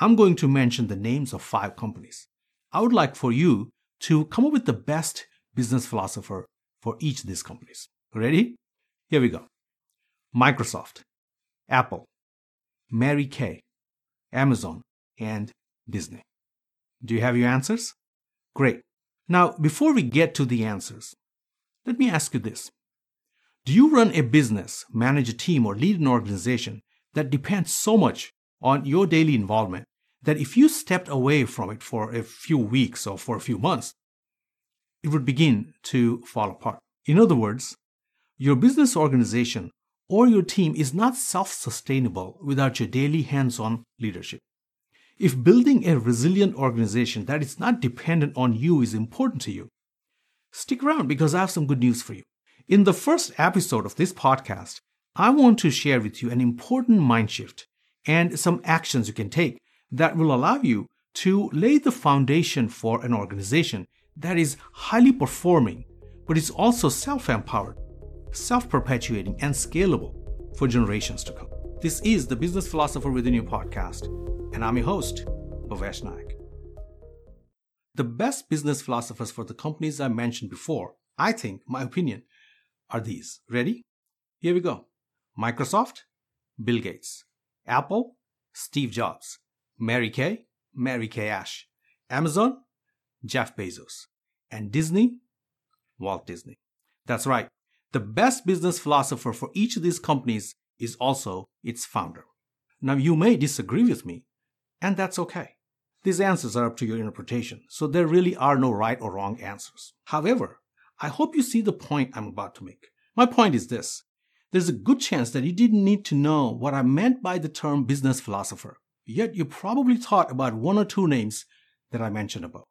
I'm going to mention the names of five companies. I would like for you to come up with the best business philosopher for each of these companies. Ready? Here we go Microsoft, Apple, Mary Kay, Amazon, and Disney. Do you have your answers? Great. Now, before we get to the answers, let me ask you this. Do you run a business, manage a team, or lead an organization that depends so much on your daily involvement that if you stepped away from it for a few weeks or for a few months, it would begin to fall apart? In other words, your business organization or your team is not self sustainable without your daily hands on leadership. If building a resilient organization that is not dependent on you is important to you, stick around because I have some good news for you. In the first episode of this podcast, I want to share with you an important mind shift and some actions you can take that will allow you to lay the foundation for an organization that is highly performing, but is also self empowered, self perpetuating, and scalable for generations to come. This is the Business Philosopher Within You podcast and I'm your host, Bhavesh Naik. The best business philosophers for the companies I mentioned before, I think, my opinion, are these. Ready? Here we go Microsoft, Bill Gates, Apple, Steve Jobs, Mary Kay, Mary Kay Ash, Amazon, Jeff Bezos, and Disney, Walt Disney. That's right. The best business philosopher for each of these companies is also its founder. Now, you may disagree with me, and that's okay. These answers are up to your interpretation, so there really are no right or wrong answers. However, I hope you see the point I'm about to make. My point is this there's a good chance that you didn't need to know what I meant by the term business philosopher, yet you probably thought about one or two names that I mentioned above.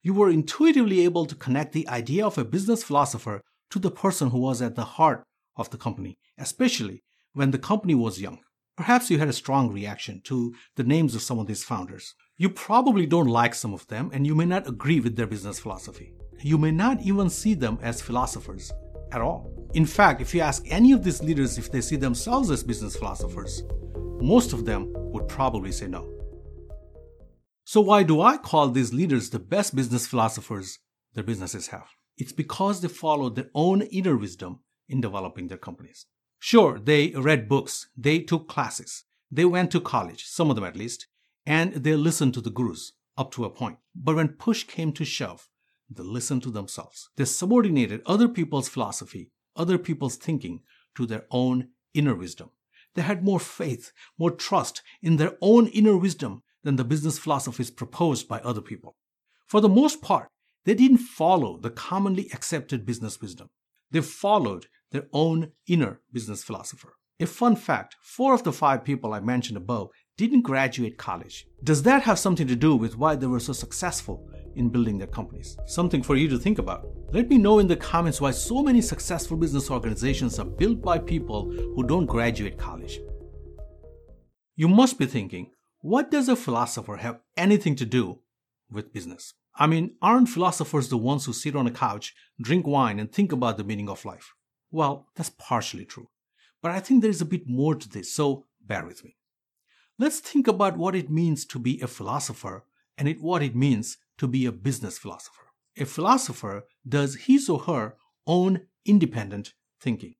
You were intuitively able to connect the idea of a business philosopher to the person who was at the heart of the company, especially when the company was young. Perhaps you had a strong reaction to the names of some of these founders. You probably don't like some of them and you may not agree with their business philosophy. You may not even see them as philosophers at all. In fact, if you ask any of these leaders if they see themselves as business philosophers, most of them would probably say no. So, why do I call these leaders the best business philosophers their businesses have? It's because they follow their own inner wisdom in developing their companies. Sure, they read books, they took classes, they went to college, some of them at least, and they listened to the gurus up to a point. But when push came to shove, they listened to themselves. They subordinated other people's philosophy, other people's thinking to their own inner wisdom. They had more faith, more trust in their own inner wisdom than the business philosophies proposed by other people. For the most part, they didn't follow the commonly accepted business wisdom. They followed their own inner business philosopher. A fun fact four of the five people I mentioned above didn't graduate college. Does that have something to do with why they were so successful in building their companies? Something for you to think about. Let me know in the comments why so many successful business organizations are built by people who don't graduate college. You must be thinking, what does a philosopher have anything to do with business? I mean, aren't philosophers the ones who sit on a couch, drink wine, and think about the meaning of life? Well, that's partially true. But I think there is a bit more to this, so bear with me. Let's think about what it means to be a philosopher and it, what it means to be a business philosopher. A philosopher does his or her own independent thinking.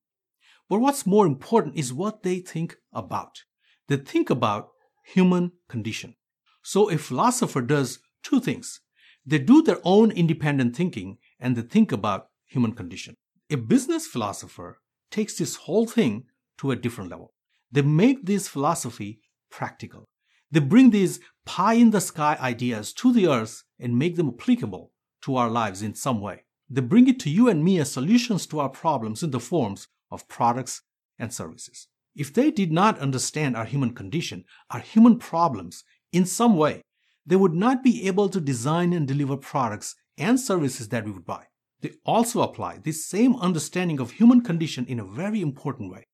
But what's more important is what they think about. They think about human condition. So a philosopher does two things. They do their own independent thinking and they think about human condition. A business philosopher takes this whole thing to a different level. They make this philosophy practical. They bring these pie in the sky ideas to the earth and make them applicable to our lives in some way. They bring it to you and me as solutions to our problems in the forms of products and services. If they did not understand our human condition, our human problems in some way, they would not be able to design and deliver products and services that we would buy. They also apply this same understanding of human condition in a very important way.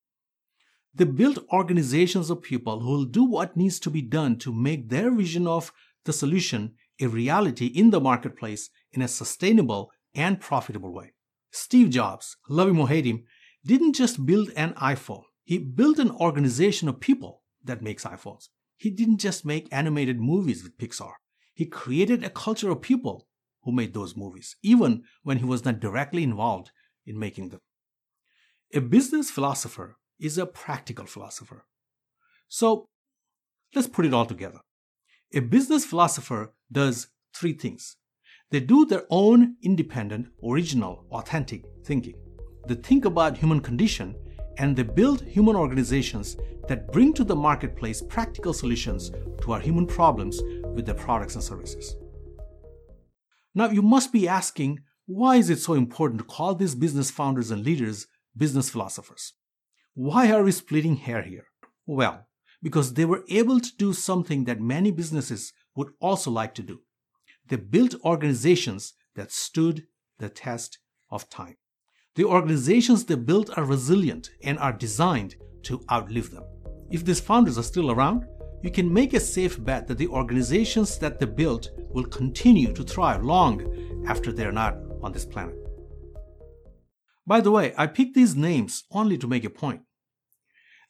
They build organizations of people who will do what needs to be done to make their vision of the solution a reality in the marketplace in a sustainable and profitable way. Steve Jobs, love him or hate him, didn't just build an iPhone. He built an organization of people that makes iPhones. he didn't just make animated movies with Pixar. He created a culture of people who made those movies, even when he was not directly involved in making them. A business philosopher is a practical philosopher. So let's put it all together. A business philosopher does three things. They do their own independent, original, authentic thinking. They think about human condition and they build human organizations that bring to the marketplace practical solutions to our human problems with their products and services. Now, you must be asking, why is it so important to call these business founders and leaders business philosophers? Why are we splitting hair here? Well, because they were able to do something that many businesses would also like to do. They built organizations that stood the test of time. The organizations they built are resilient and are designed to outlive them. If these founders are still around, you can make a safe bet that the organizations that they built will continue to thrive long after they're not on this planet. By the way, I picked these names only to make a point.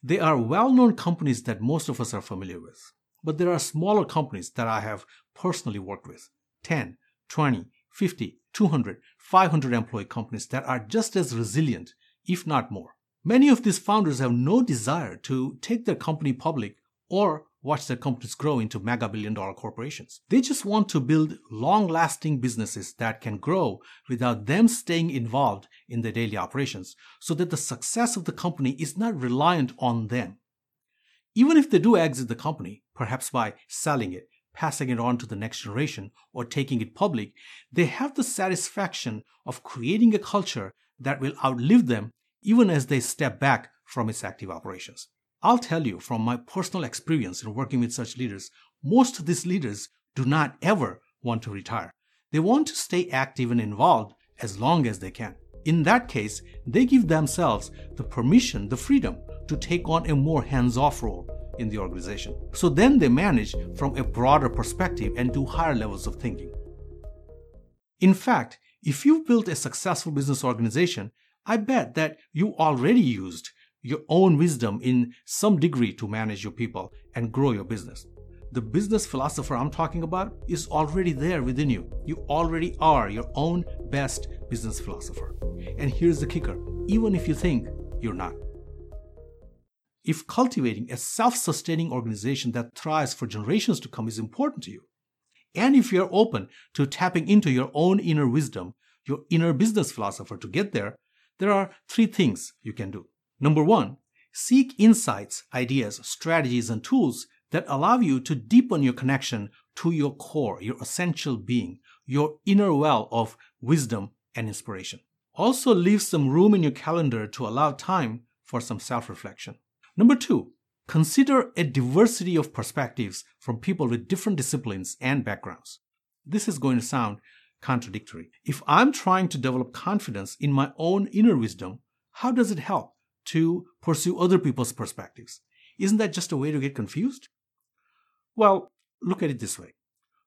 They are well known companies that most of us are familiar with, but there are smaller companies that I have personally worked with 10, 20, 50, 200, 500 employee companies that are just as resilient, if not more. Many of these founders have no desire to take their company public or watch their companies grow into mega billion dollar corporations. They just want to build long lasting businesses that can grow without them staying involved in their daily operations so that the success of the company is not reliant on them. Even if they do exit the company, perhaps by selling it, passing it on to the next generation, or taking it public, they have the satisfaction of creating a culture that will outlive them even as they step back from its active operations. I'll tell you from my personal experience in working with such leaders, most of these leaders do not ever want to retire. They want to stay active and involved as long as they can. In that case, they give themselves the permission, the freedom to take on a more hands off role in the organization. So then they manage from a broader perspective and do higher levels of thinking. In fact, if you've built a successful business organization, I bet that you already used your own wisdom in some degree to manage your people and grow your business. The business philosopher I'm talking about is already there within you. You already are your own best business philosopher. And here's the kicker even if you think you're not. If cultivating a self sustaining organization that thrives for generations to come is important to you, and if you're open to tapping into your own inner wisdom, your inner business philosopher to get there, there are three things you can do. Number one, seek insights, ideas, strategies, and tools that allow you to deepen your connection to your core, your essential being, your inner well of wisdom and inspiration. Also, leave some room in your calendar to allow time for some self reflection. Number two, consider a diversity of perspectives from people with different disciplines and backgrounds. This is going to sound contradictory. If I'm trying to develop confidence in my own inner wisdom, how does it help to pursue other people's perspectives. Isn't that just a way to get confused? Well, look at it this way.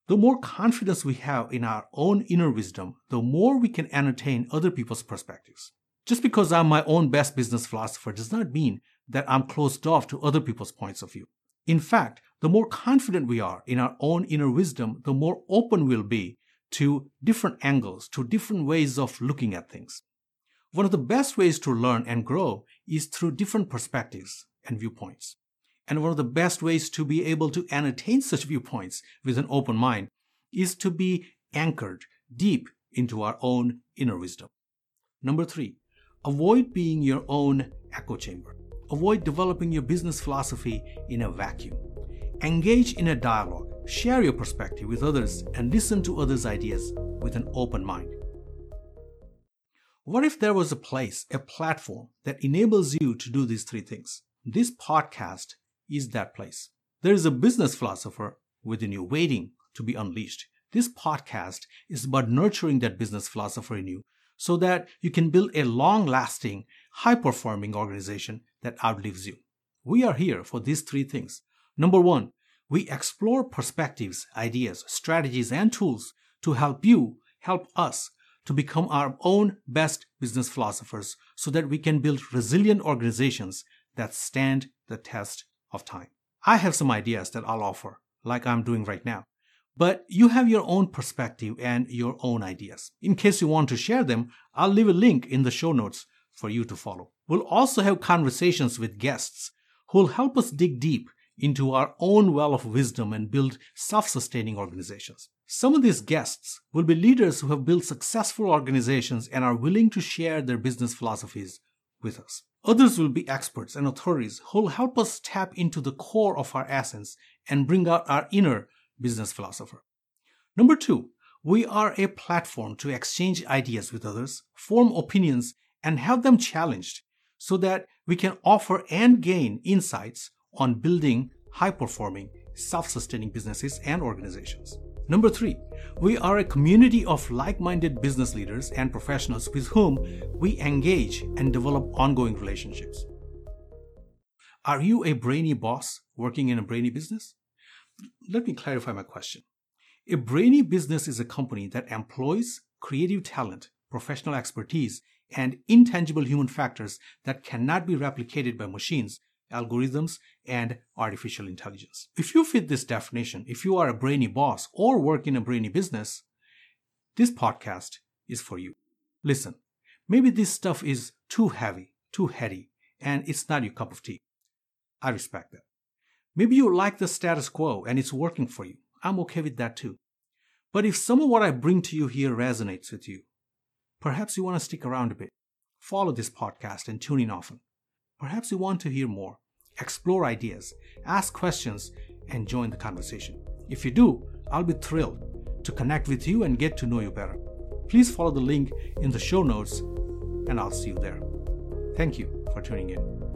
The more confidence we have in our own inner wisdom, the more we can entertain other people's perspectives. Just because I'm my own best business philosopher does not mean that I'm closed off to other people's points of view. In fact, the more confident we are in our own inner wisdom, the more open we'll be to different angles, to different ways of looking at things. One of the best ways to learn and grow is through different perspectives and viewpoints. And one of the best ways to be able to entertain such viewpoints with an open mind is to be anchored deep into our own inner wisdom. Number three, avoid being your own echo chamber. Avoid developing your business philosophy in a vacuum. Engage in a dialogue, share your perspective with others, and listen to others' ideas with an open mind. What if there was a place, a platform that enables you to do these three things? This podcast is that place. There is a business philosopher within you waiting to be unleashed. This podcast is about nurturing that business philosopher in you so that you can build a long lasting, high performing organization that outlives you. We are here for these three things. Number one, we explore perspectives, ideas, strategies, and tools to help you help us to become our own best business philosophers so that we can build resilient organizations that stand the test of time. I have some ideas that I'll offer, like I'm doing right now. But you have your own perspective and your own ideas. In case you want to share them, I'll leave a link in the show notes for you to follow. We'll also have conversations with guests who'll help us dig deep into our own well of wisdom and build self sustaining organizations. Some of these guests will be leaders who have built successful organizations and are willing to share their business philosophies with us. Others will be experts and authorities who will help us tap into the core of our essence and bring out our inner business philosopher. Number two, we are a platform to exchange ideas with others, form opinions, and have them challenged so that we can offer and gain insights on building high performing, self sustaining businesses and organizations. Number three, we are a community of like minded business leaders and professionals with whom we engage and develop ongoing relationships. Are you a brainy boss working in a brainy business? Let me clarify my question. A brainy business is a company that employs creative talent, professional expertise, and intangible human factors that cannot be replicated by machines algorithms, and artificial intelligence. If you fit this definition, if you are a brainy boss or work in a brainy business, this podcast is for you. Listen, maybe this stuff is too heavy, too heady, and it's not your cup of tea. I respect that. Maybe you like the status quo and it's working for you. I'm okay with that too. But if some of what I bring to you here resonates with you, perhaps you want to stick around a bit. Follow this podcast and tune in often. Perhaps you want to hear more explore ideas, ask questions, and join the conversation. If you do, I'll be thrilled to connect with you and get to know you better. Please follow the link in the show notes, and I'll see you there. Thank you for tuning in.